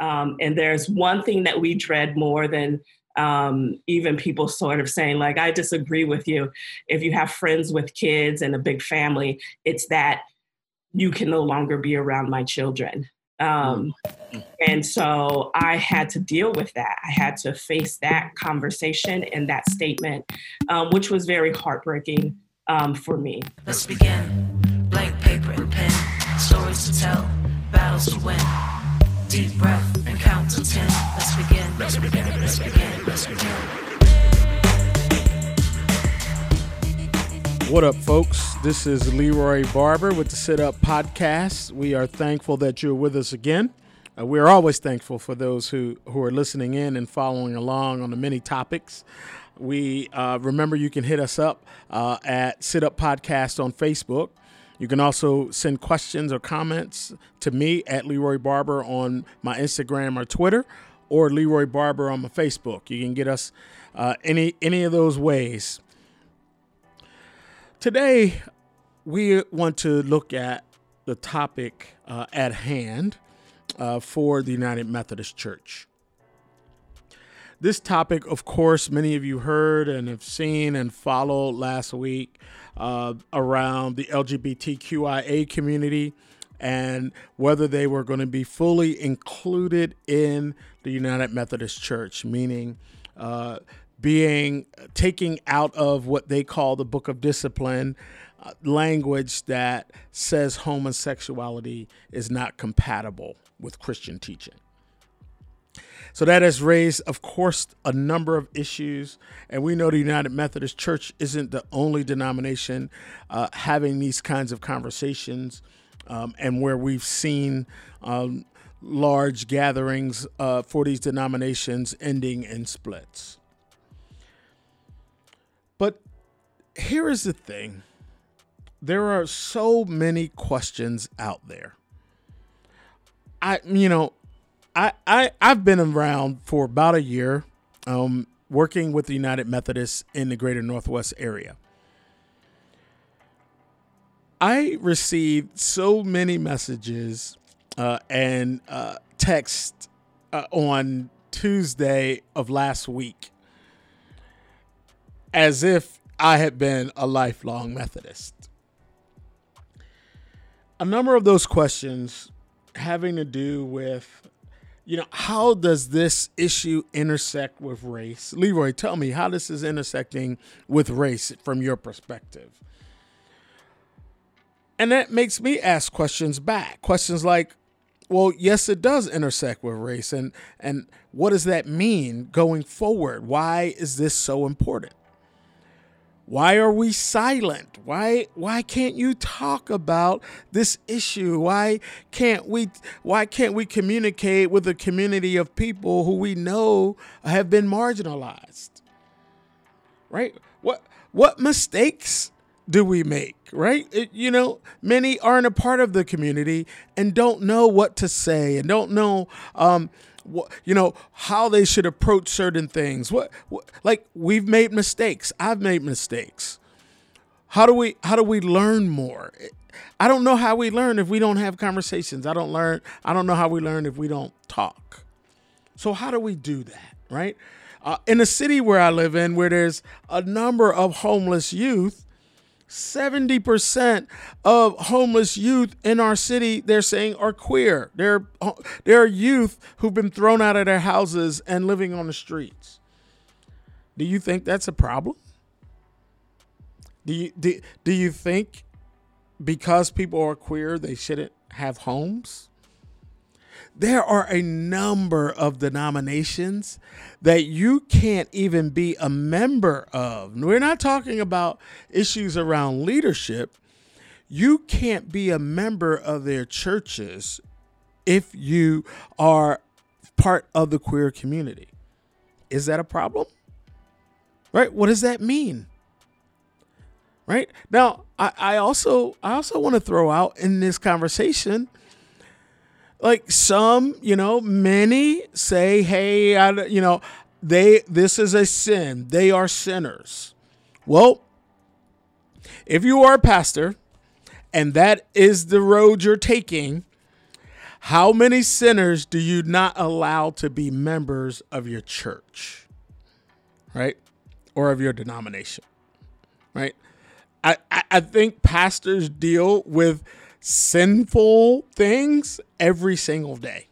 Um, and there's one thing that we dread more than um, even people sort of saying, like, I disagree with you. If you have friends with kids and a big family, it's that you can no longer be around my children. Um, and so I had to deal with that. I had to face that conversation and that statement, um, which was very heartbreaking um, for me. Let's begin. Blank paper and pen, stories to tell, battles to win. Deep breath and count to ten. Let's begin. Let's begin. Let's begin. Let's begin. What up, folks? This is Leroy Barber with the Sit Up Podcast. We are thankful that you're with us again. Uh, we're always thankful for those who, who are listening in and following along on the many topics. We uh, remember you can hit us up uh, at Sit Up Podcast on Facebook. You can also send questions or comments to me at Leroy Barber on my Instagram or Twitter, or Leroy Barber on my Facebook. You can get us uh, any any of those ways. Today, we want to look at the topic uh, at hand uh, for the United Methodist Church. This topic, of course, many of you heard and have seen and followed last week uh, around the LGBTQIA community and whether they were going to be fully included in the United Methodist Church, meaning uh, being taking out of what they call the book of discipline uh, language that says homosexuality is not compatible with Christian teaching. So that has raised, of course, a number of issues. And we know the United Methodist Church isn't the only denomination uh, having these kinds of conversations um, and where we've seen um, large gatherings uh, for these denominations ending in splits. But here is the thing there are so many questions out there. I, you know, I, I I've been around for about a year, um, working with the United Methodists in the Greater Northwest area. I received so many messages uh, and uh, text uh, on Tuesday of last week, as if I had been a lifelong Methodist. A number of those questions having to do with you know, how does this issue intersect with race? Leroy, tell me how this is intersecting with race from your perspective. And that makes me ask questions back. Questions like, well, yes, it does intersect with race. And, and what does that mean going forward? Why is this so important? Why are we silent? Why why can't you talk about this issue? Why can't we why can't we communicate with a community of people who we know have been marginalized? Right? What what mistakes do we make? Right? It, you know, many aren't a part of the community and don't know what to say and don't know um, what, you know how they should approach certain things. What, what like we've made mistakes. I've made mistakes. How do we how do we learn more? I don't know how we learn if we don't have conversations. I don't learn i don't know how we learn if we don't talk. So how do we do that right? Uh, in the city where i live in where there's a number of homeless youth 70% of homeless youth in our city they're saying are queer. They're they're youth who've been thrown out of their houses and living on the streets. Do you think that's a problem? Do you do, do you think because people are queer they shouldn't have homes? There are a number of denominations that you can't even be a member of. We're not talking about issues around leadership. You can't be a member of their churches if you are part of the queer community. Is that a problem? Right? What does that mean? Right? Now, I, I also I also want to throw out in this conversation like some, you know, many say, "Hey, I, you know, they this is a sin. They are sinners." Well, if you are a pastor and that is the road you're taking, How many sinners do you not allow to be members of your church? Right? Or of your denomination? Right? I, I, I think pastors deal with sinful things every single day.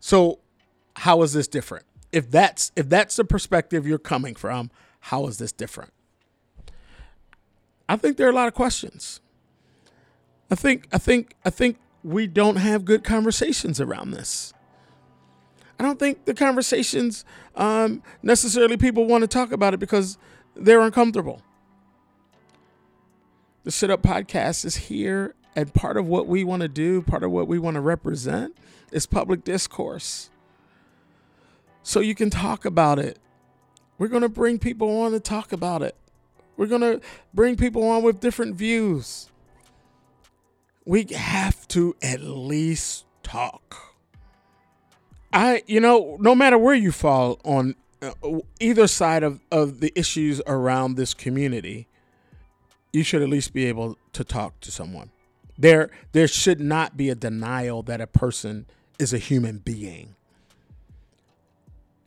So how is this different? If that's if that's the perspective you're coming from, how is this different? I think there are a lot of questions. I think I think I think we don't have good conversations around this. I don't think the conversations um, necessarily people want to talk about it because they're uncomfortable. The Sit Up Podcast is here, and part of what we want to do, part of what we want to represent, is public discourse. So you can talk about it. We're going to bring people on to talk about it. We're going to bring people on with different views. We have to at least talk. I, you know, no matter where you fall on uh, either side of, of the issues around this community, you should at least be able to talk to someone. There, there should not be a denial that a person is a human being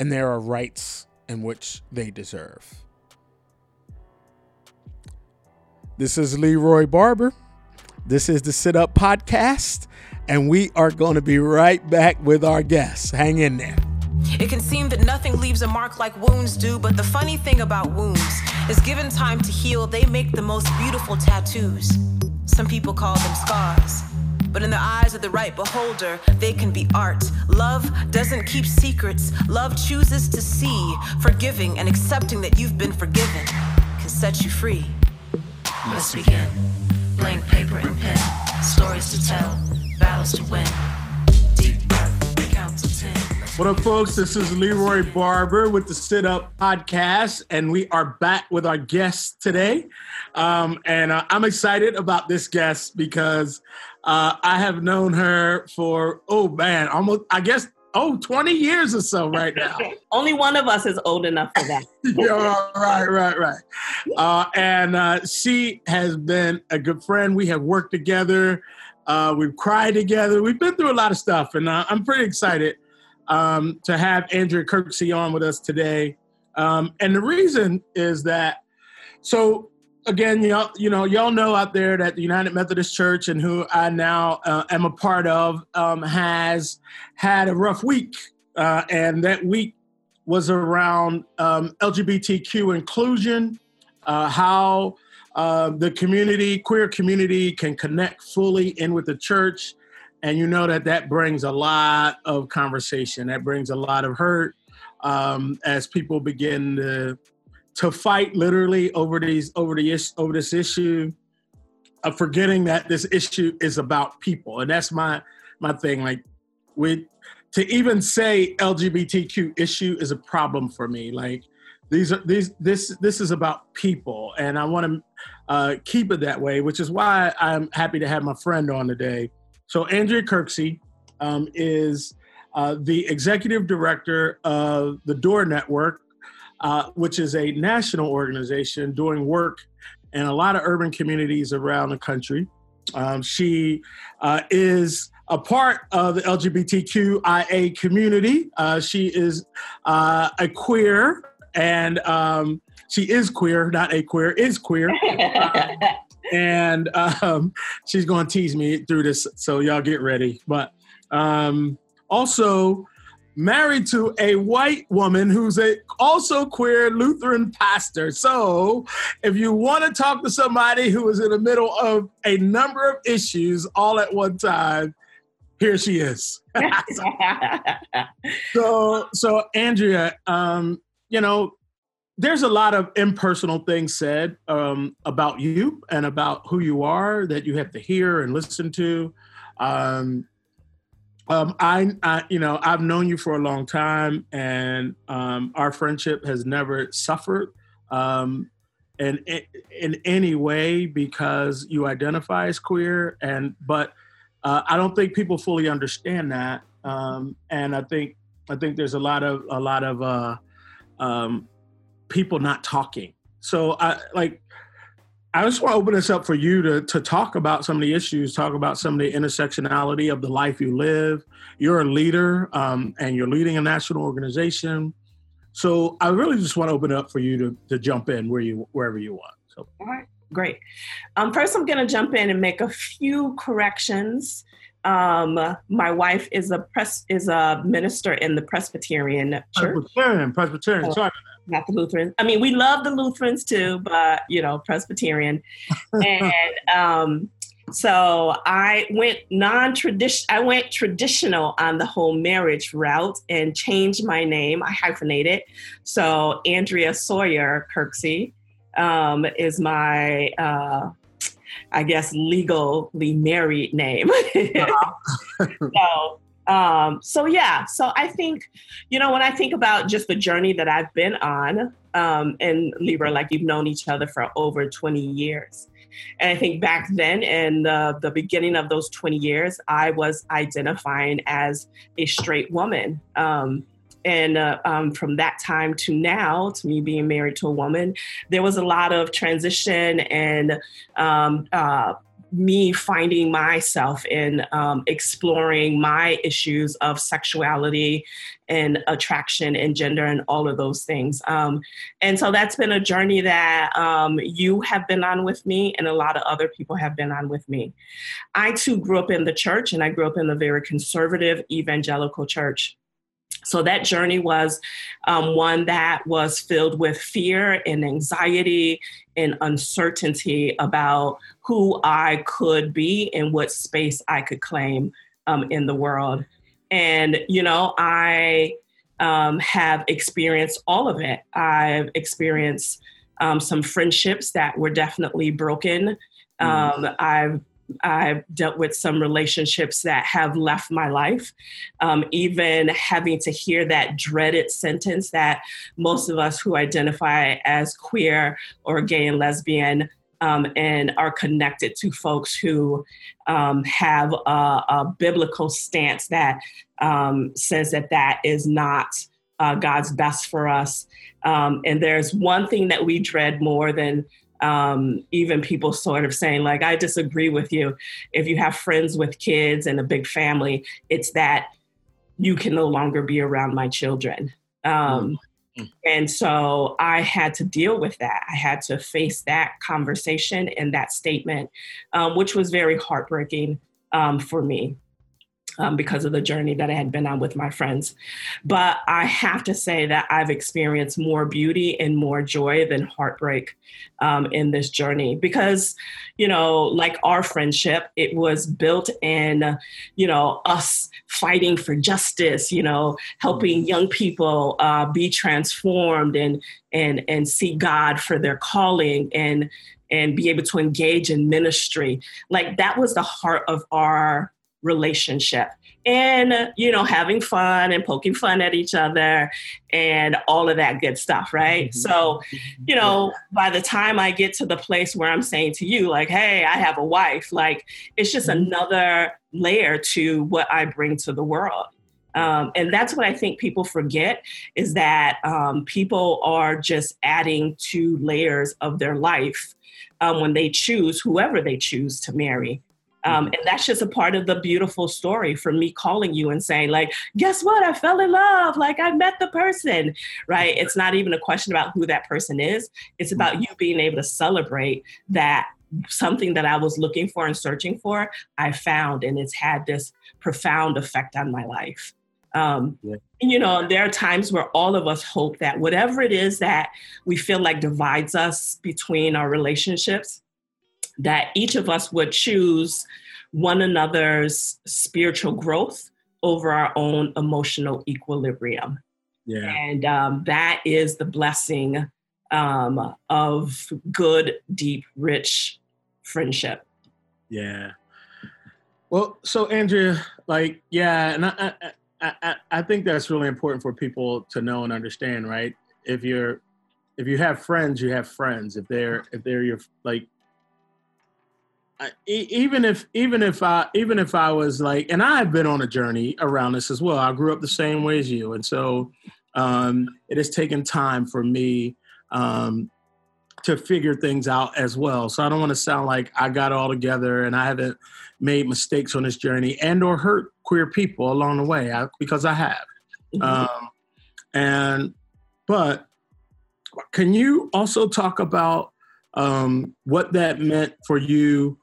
and there are rights in which they deserve. This is Leroy Barber. This is the Sit Up Podcast, and we are going to be right back with our guests. Hang in there. It can seem that nothing leaves a mark like wounds do, but the funny thing about wounds is given time to heal, they make the most beautiful tattoos. Some people call them scars. But in the eyes of the right beholder, they can be art. Love doesn't keep secrets. Love chooses to see, forgiving and accepting that you've been forgiven can set you free. Let's begin. Blank paper and pen, stories to tell, battles to win. What up, folks? This is Leroy Barber with the Sit Up Podcast, and we are back with our guest today. Um, and uh, I'm excited about this guest because uh, I have known her for, oh man, almost, I guess, oh, 20 years or so right now. Only one of us is old enough for that. yeah, right, right, right. Uh, and uh, she has been a good friend. We have worked together. Uh, we've cried together. We've been through a lot of stuff, and uh, I'm pretty excited um, to have Andrea Kirksey on with us today. Um, and the reason is that, so again, y'all, you know, y'all know out there that the United Methodist Church and who I now uh, am a part of um, has had a rough week, uh, and that week was around um, LGBTQ inclusion, uh, how uh, the community, queer community, can connect fully in with the church, and you know that that brings a lot of conversation, that brings a lot of hurt um, as people begin to to fight literally over these over the issue over this issue of forgetting that this issue is about people. And that's my my thing like we to even say lgbtq issue is a problem for me. Like these are these this this is about people. And i want to uh, keep it that way which is why i'm happy to have my friend on today so andrea kirksey um, is uh, the executive director of the door network uh, which is a national organization doing work in a lot of urban communities around the country. Um, she uh, is a part of the LGBTQIA community. Uh, she is uh, a queer, and um, she is queer, not a queer, is queer. and um, she's going to tease me through this, so y'all get ready. But um, also, married to a white woman who's a also queer Lutheran pastor. So, if you want to talk to somebody who is in the middle of a number of issues all at one time, here she is. so, so Andrea, um, you know, there's a lot of impersonal things said um, about you and about who you are that you have to hear and listen to. Um, um, I, I, you know, I've known you for a long time, and um, our friendship has never suffered um, in in any way because you identify as queer. And but uh, I don't think people fully understand that, um, and I think I think there's a lot of a lot of uh, um, people not talking. So I like I just want to open this up for you to to talk about some of the issues, talk about some of the intersectionality of the life you live. You're a leader, um, and you're leading a national organization. So I really just want to open it up for you to to jump in where you wherever you want. So. All right, great. Um, first, I'm going to jump in and make a few corrections. Um, my wife is a pres is a minister in the Presbyterian Church. Presbyterian, Presbyterian. Oh. Sorry not the Lutherans. I mean, we love the Lutherans too, but you know, Presbyterian. and um, so I went non-tradition. I went traditional on the whole marriage route and changed my name. I hyphenated. So Andrea Sawyer Kirksey um, is my, uh, I guess, legally married name. uh-huh. so um, so yeah, so I think, you know, when I think about just the journey that I've been on, um, and Libra, like you've known each other for over 20 years. And I think back then, in the, the beginning of those 20 years, I was identifying as a straight woman. Um, and uh, um, from that time to now, to me being married to a woman, there was a lot of transition and um, uh, me finding myself in um, exploring my issues of sexuality and attraction and gender and all of those things. Um, and so that's been a journey that um, you have been on with me and a lot of other people have been on with me. I too grew up in the church and I grew up in a very conservative evangelical church. So that journey was um, one that was filled with fear and anxiety and uncertainty about who I could be and what space I could claim um, in the world. And, you know, I um, have experienced all of it. I've experienced um, some friendships that were definitely broken. Mm-hmm. Um, I've I've dealt with some relationships that have left my life. Um, even having to hear that dreaded sentence that most of us who identify as queer or gay and lesbian um, and are connected to folks who um, have a, a, biblical stance that um, says that that is not uh, God's best for us. Um, and there's one thing that we dread more than um, even people sort of saying like i disagree with you. If you have friends with kids and a big family it's that you can no longer be around my children. Um, mm-hmm. and so i had to deal with that. I had to face that conversation and that statement um, which was very heartbreaking um, for me um, because of the journey that I had been on with my friends. But I have to say that I've experienced more beauty and more joy than heartbreak um, in this journey because, you know, like our friendship, it was built in, you know, us fighting for justice, you know, helping young people uh, be transformed and and and see God for their calling and and be able to engage in ministry. Like that was the heart of our relationship and you know having fun and poking fun at each other and all of that good stuff right mm-hmm. so you know by the time i get to the place where i'm saying to you like hey i have a wife like it's just mm-hmm. another layer to what i bring to the world um, and that's what I think people forget is that um, people are just adding two layers of their life um, when they choose whoever they choose to marry. Um, mm-hmm. and that's just a part of the beautiful story for me calling you and saying, like, guess what? I fell in love. Like, I met the person, right? It's not even a question about who that person is. It's about mm-hmm. you being able to celebrate that something that I was looking for and searching for, I found, and it's had this profound effect on my life. Um, yeah. and, you know, there are times where all of us hope that whatever it is that we feel like divides us between our relationships, that each of us would choose one another's spiritual growth over our own emotional equilibrium. Yeah. And um, that is the blessing um, of good, deep, rich friendship. Yeah. Well, so Andrea, like, yeah, and I, I, I, I think that's really important for people to know and understand, right? If you're, if you have friends, you have friends. If they're, if they're your, like, even if even if I even if I was like, and I've been on a journey around this as well. I grew up the same way as you, and so um, it has taken time for me um, to figure things out as well. So I don't want to sound like I got it all together and I haven't made mistakes on this journey and or hurt queer people along the way I, because I have. Mm-hmm. Um, and but can you also talk about um, what that meant for you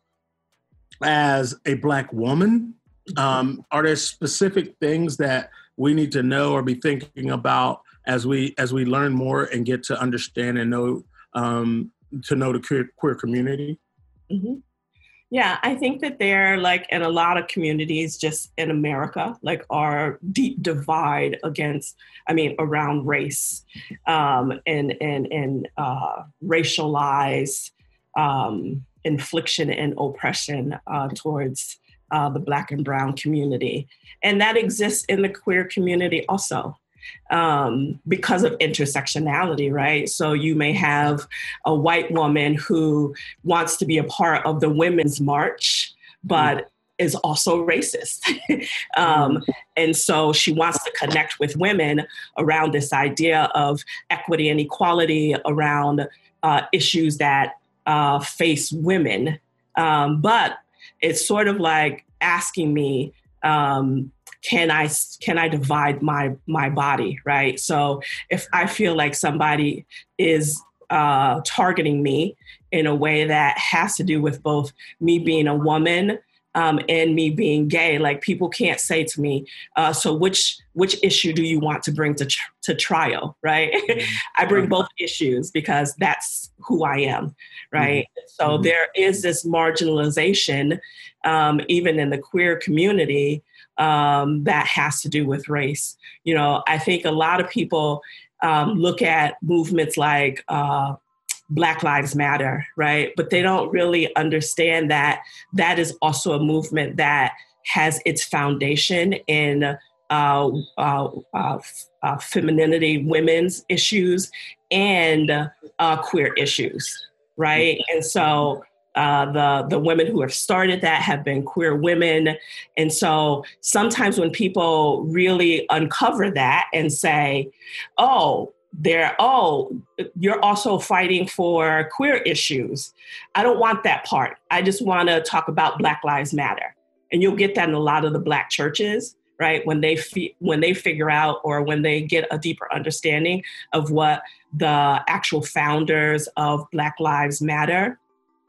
as a black woman? Um, are there specific things that we need to know or be thinking about as we as we learn more and get to understand and know um, to know the queer, queer community? Mm-hmm. Yeah, I think that there, like in a lot of communities just in America, like our deep divide against, I mean, around race um, and and and uh, racialized um, infliction and oppression uh, towards uh, the Black and Brown community, and that exists in the queer community also um, because of intersectionality, right? So you may have a white woman who wants to be a part of the Women's March, but mm. is also racist. um, and so she wants to connect with women around this idea of equity and equality around uh, issues that uh, face women. Um, but it's sort of like asking me, um, can I can I divide my my body right? So if I feel like somebody is uh, targeting me in a way that has to do with both me being a woman um, and me being gay. Like people can't say to me, uh, "So which which issue do you want to bring to tr- to trial?" Right? Mm-hmm. I bring both issues because that's who I am, right? Mm-hmm. So mm-hmm. There is this marginalization, um, even in the queer community, um, that has to do with race. You know, I think a lot of people um, look at movements like uh, Black Lives Matter, right? But they don't really understand that that is also a movement that has its foundation in uh, uh, uh, uh femininity, women's issues, and uh, queer issues, right? And so uh, the the women who have started that have been queer women, and so sometimes when people really uncover that and say, "Oh, they're oh, you're also fighting for queer issues," I don't want that part. I just want to talk about Black Lives Matter, and you'll get that in a lot of the Black churches right when they fi- when they figure out or when they get a deeper understanding of what the actual founders of black lives matter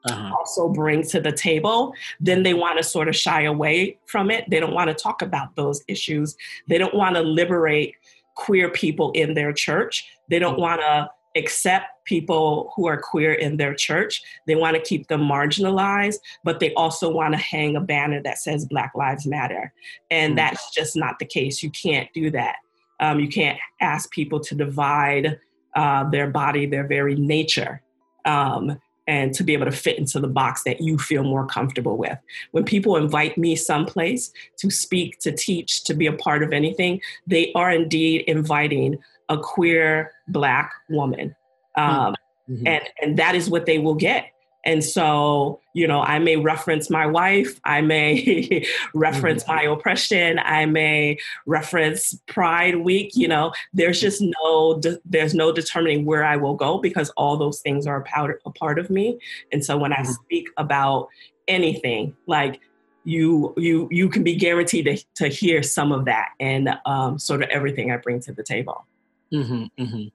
uh-huh. also bring to the table, then they want to sort of shy away from it. They don't want to talk about those issues. They don't want to liberate queer people in their church. They don't mm-hmm. want to accept people who are queer in their church. They want to keep them marginalized, but they also want to hang a banner that says Black Lives Matter. And mm-hmm. that's just not the case. You can't do that. Um, you can't ask people to divide uh, their body, their very nature. Um, and to be able to fit into the box that you feel more comfortable with. When people invite me someplace to speak, to teach, to be a part of anything, they are indeed inviting a queer Black woman. Um, mm-hmm. and, and that is what they will get. And so, you know, I may reference my wife, I may reference mm-hmm. my oppression, I may reference Pride Week. You know, there's just no de- there's no determining where I will go because all those things are a part, a part of me. And so, when mm-hmm. I speak about anything, like you you you can be guaranteed to, to hear some of that and um, sort of everything I bring to the table. Mm-hmm, mm-hmm.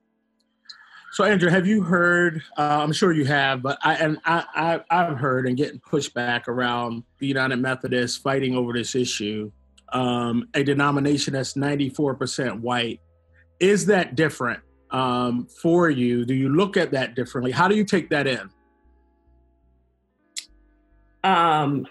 So, Andrea, have you heard? Uh, I'm sure you have, but I and I, I have heard and getting pushback around the United Methodists fighting over this issue. Um, a denomination that's 94% white. Is that different um, for you? Do you look at that differently? How do you take that in? Um,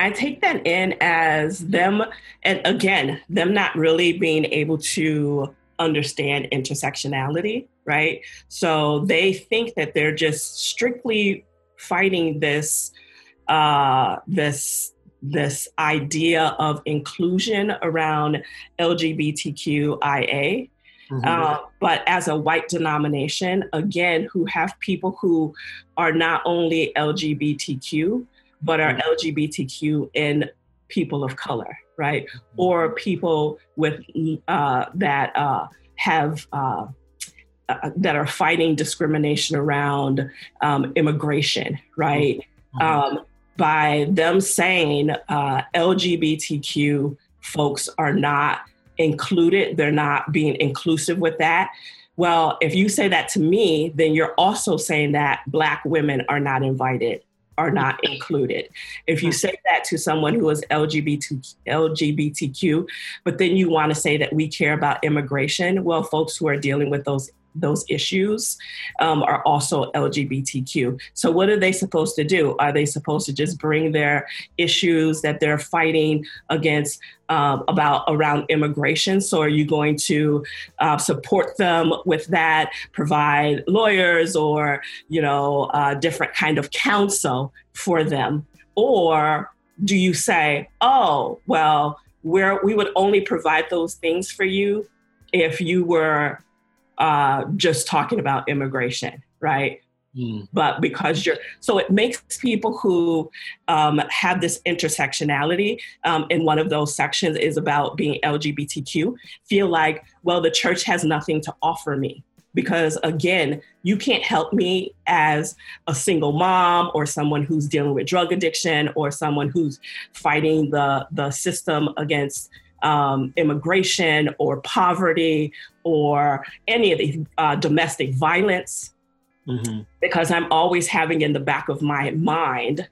I take that in as them, and again, them not really being able to understand intersectionality, right? So they think that they're just strictly fighting this uh, this this idea of inclusion around LGBTQIA. Mm-hmm. Uh, but as a white denomination, again, who have people who are not only LGBTQ, but are mm-hmm. LGBTQ in people of color, right? Or people with uh, that uh, have uh, that are fighting discrimination around um, immigration, right? Mm-hmm. Um, by them saying uh, LGBTQ folks are not included, they're not being inclusive with that. Well, if you say that to me, then you're also saying that Black women are not invited are not included. If you say that to someone who is LGBT, LGBTQ, but then you want to say that we care about immigration, well, folks who are dealing with those those issues um, are also LGBTQ. So, what are they supposed to do? Are they supposed to just bring their issues that they're fighting against um, about around immigration? So, are you going to uh, support them with that? Provide lawyers or you know uh, different kind of counsel for them, or do you say, oh well, where we would only provide those things for you if you were uh, just talking about immigration, right? Mm. But because you're, so it makes people who um, have this intersectionality, um, and one of those sections is about being LGBTQ, feel like, well, the church has nothing to offer me. Because again, you can't help me as a single mom or someone who's dealing with drug addiction or someone who's fighting the, the system against um, immigration or poverty or any of the uh, domestic violence, mm-hmm. because I'm always having in the back of my mind,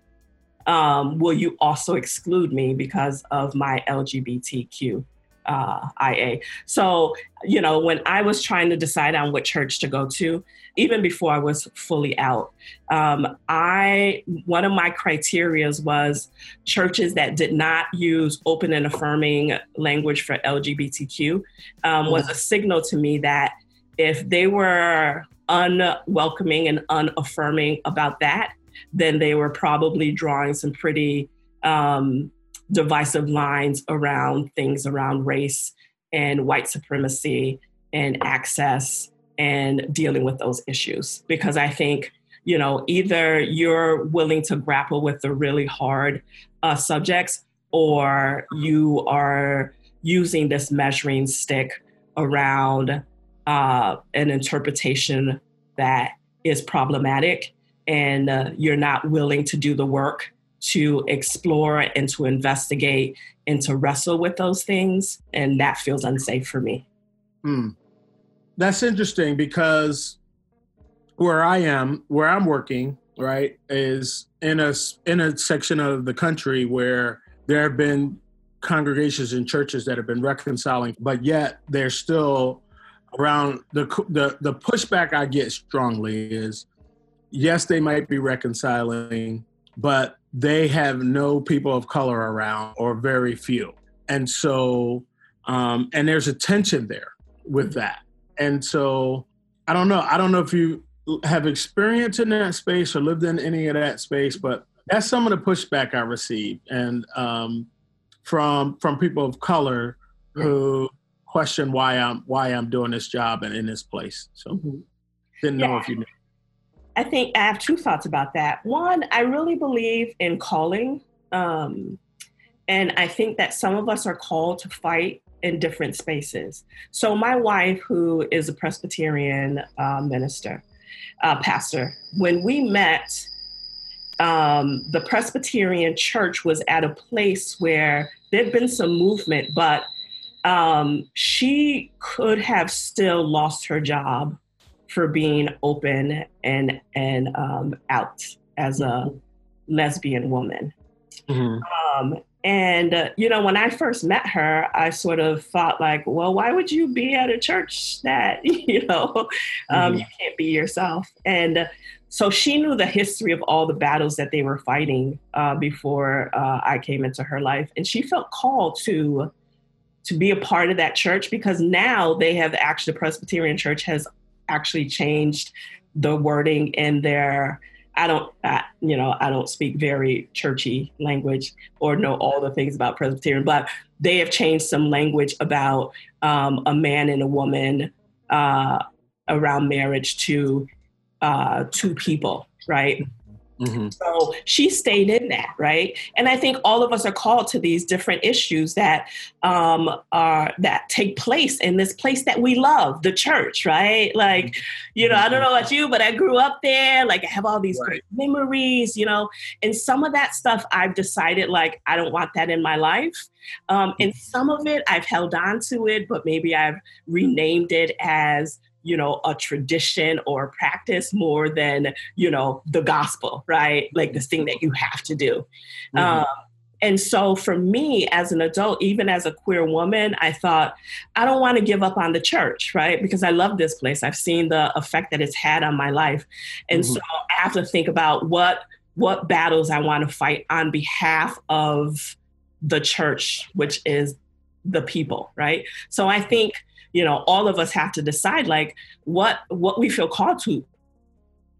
um, will you also exclude me because of my LGBTQ uh, IA. So, you know, when I was trying to decide on what church to go to, even before I was fully out, um, I one of my criterias was churches that did not use open and affirming language for LGBTQ um, was a signal to me that if they were unwelcoming and unaffirming about that, then they were probably drawing some pretty um, divisive lines around things around race and white supremacy and access and dealing with those issues. Because I think, you know, either you're willing to grapple with the really hard uh, subjects or you are using this measuring stick around uh, an interpretation that is problematic and uh, you're not willing to do the work to explore and to investigate and to wrestle with those things. And that feels unsafe for me. Hmm. That's interesting because where I am, where I'm working, right, is in a in a section of the country where there have been congregations and churches that have been reconciling, but yet they're still around the the the pushback I get strongly is yes, they might be reconciling, but they have no people of color around or very few. And so, um, and there's a tension there with that. And so, I don't know. I don't know if you have experience in that space or lived in any of that space, but that's some of the pushback I received, and um, from from people of color who question why I'm why I'm doing this job and in this place. So, mm-hmm. didn't know yeah. if you knew. I think I have two thoughts about that. One, I really believe in calling. Um, and I think that some of us are called to fight in different spaces. So, my wife, who is a Presbyterian uh, minister, uh, pastor, when we met, um, the Presbyterian church was at a place where there'd been some movement, but um, she could have still lost her job for being open and and um, out as a lesbian woman. Mm-hmm. Um, and uh, you know, when I first met her, I sort of thought like, well, why would you be at a church that you know um, mm-hmm. you can't be yourself? And uh, so she knew the history of all the battles that they were fighting uh, before uh, I came into her life, and she felt called to to be a part of that church because now they have actually the Presbyterian Church has actually changed the wording in their I don't, I, you know, I don't speak very churchy language or know all the things about Presbyterian, but they have changed some language about um, a man and a woman uh, around marriage to uh, two people, right? Mm-hmm. So she stayed in that, right? And I think all of us are called to these different issues that um, are that take place in this place that we love, the church, right? Like, you know, I don't know about you, but I grew up there. Like, I have all these right. great memories, you know, and some of that stuff I've decided like I don't want that in my life. Um, and some of it I've held on to it, but maybe I've renamed it as you know a tradition or a practice more than you know the gospel right? Like this thing that you have to do. Mm-hmm. um, and so for me as an adult even as a queer woman i thought i don't want to give up on the church right? Because i love this place. I've seen the effect that it's had on my life. And mm-hmm. so i have to think about what what battles i want to fight on behalf of the church which is the people right? So i think you know all of us have to decide like what what we feel called to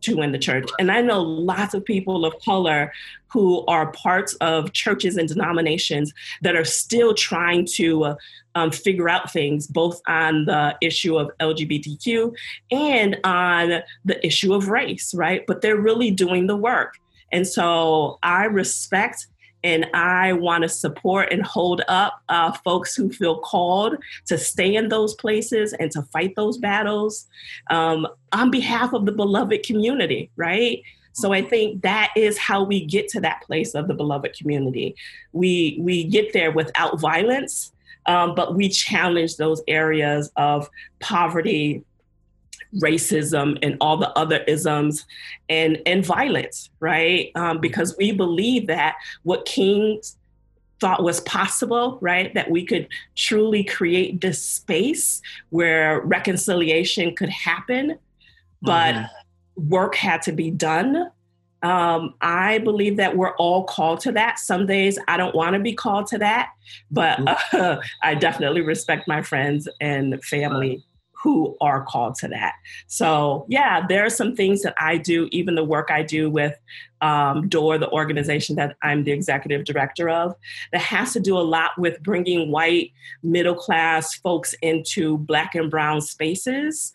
to in the church. And i know lots of people of color who are parts of churches and denominations that are still trying to uh, um, figure out things both on the issue of lgbtq and on the issue of race right? But they're really doing the work. And so i respect and I want to support and hold up uh, folks who feel called to stay in those places and to fight those battles um, on behalf of the beloved community, right? So I think that is how we get to that place of the beloved community. We we get there without violence, um, but we challenge those areas of poverty, racism and all the other isms and and violence right um, mm-hmm. because we believe that what King thought was possible right that we could truly create this space where reconciliation could happen but mm-hmm. work had to be done um, I believe that we're all called to that. Some days I don't want to be called to that, but uh, I definitely respect my friends and family who are called to that. So, yeah, there are some things that I do, even the work I do with um, DOOR, the organization that I'm the executive director of, that has to do a lot with bringing white middle class folks into Black and Brown spaces.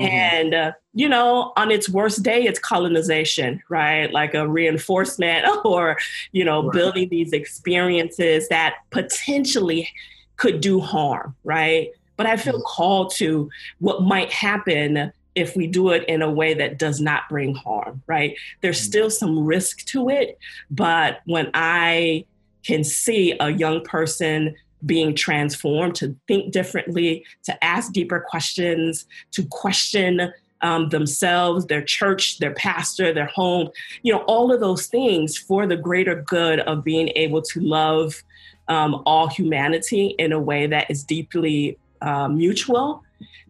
Mm-hmm. And, uh, you know, on its worst day, it's colonization, right? Like a reinforcement or, you know, right. building these experiences that potentially could do harm, right? But I feel mm-hmm. called to what might happen if we do it in a way that does not bring harm, right? There's mm-hmm. still some risk to it, but when I can see a young person being transformed to think differently, to ask deeper questions, to question um, themselves, their church, their pastor, their home, you know, all of those things for the greater good of being able to love um, all humanity in a way that is deeply uh, mutual,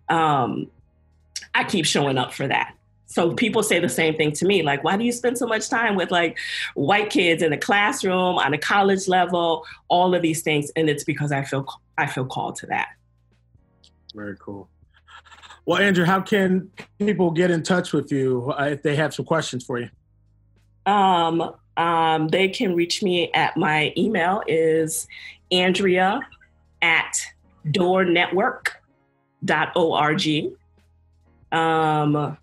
um, I keep showing up for that. So people say the same thing to me, like, why do you spend so much time with like white kids in a classroom on a college level, all of these things? And it's because I feel I feel called to that. Very cool. Well, Andrea, how can people get in touch with you uh, if they have some questions for you? Um, um, they can reach me at my email is Andrea at doornetwork.org. Um,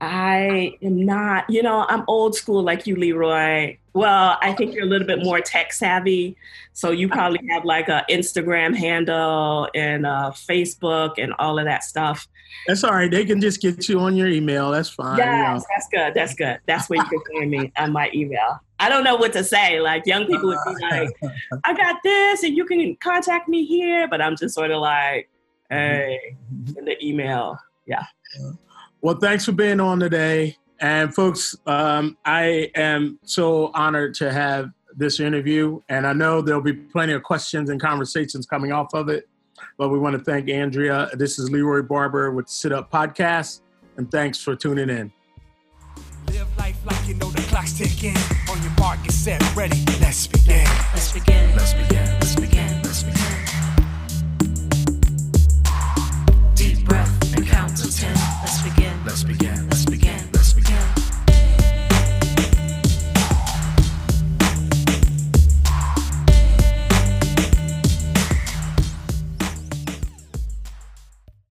I am not, you know, I'm old school like you, Leroy. Well, I think you're a little bit more tech savvy. So you probably have like a Instagram handle and a Facebook and all of that stuff. That's all right. They can just get you on your email. That's fine. Yes, you know. that's good. That's good. That's where you can find me on my email. I don't know what to say. Like young people would be uh-huh. like, I got this and you can contact me here. But I'm just sort of like, mm-hmm. hey, mm-hmm. in the email. Yeah. Well, thanks for being on today. And folks, um, I am so honored to have this interview. And I know there'll be plenty of questions and conversations coming off of it. But we want to thank Andrea. This is Leroy Barber with Sit Up Podcast. And thanks for tuning in. set, ready, let's begin. Let's begin. Let's begin. Let's begin. Let's begin. Deep breath and count to ten. Let's begin. Let's begin.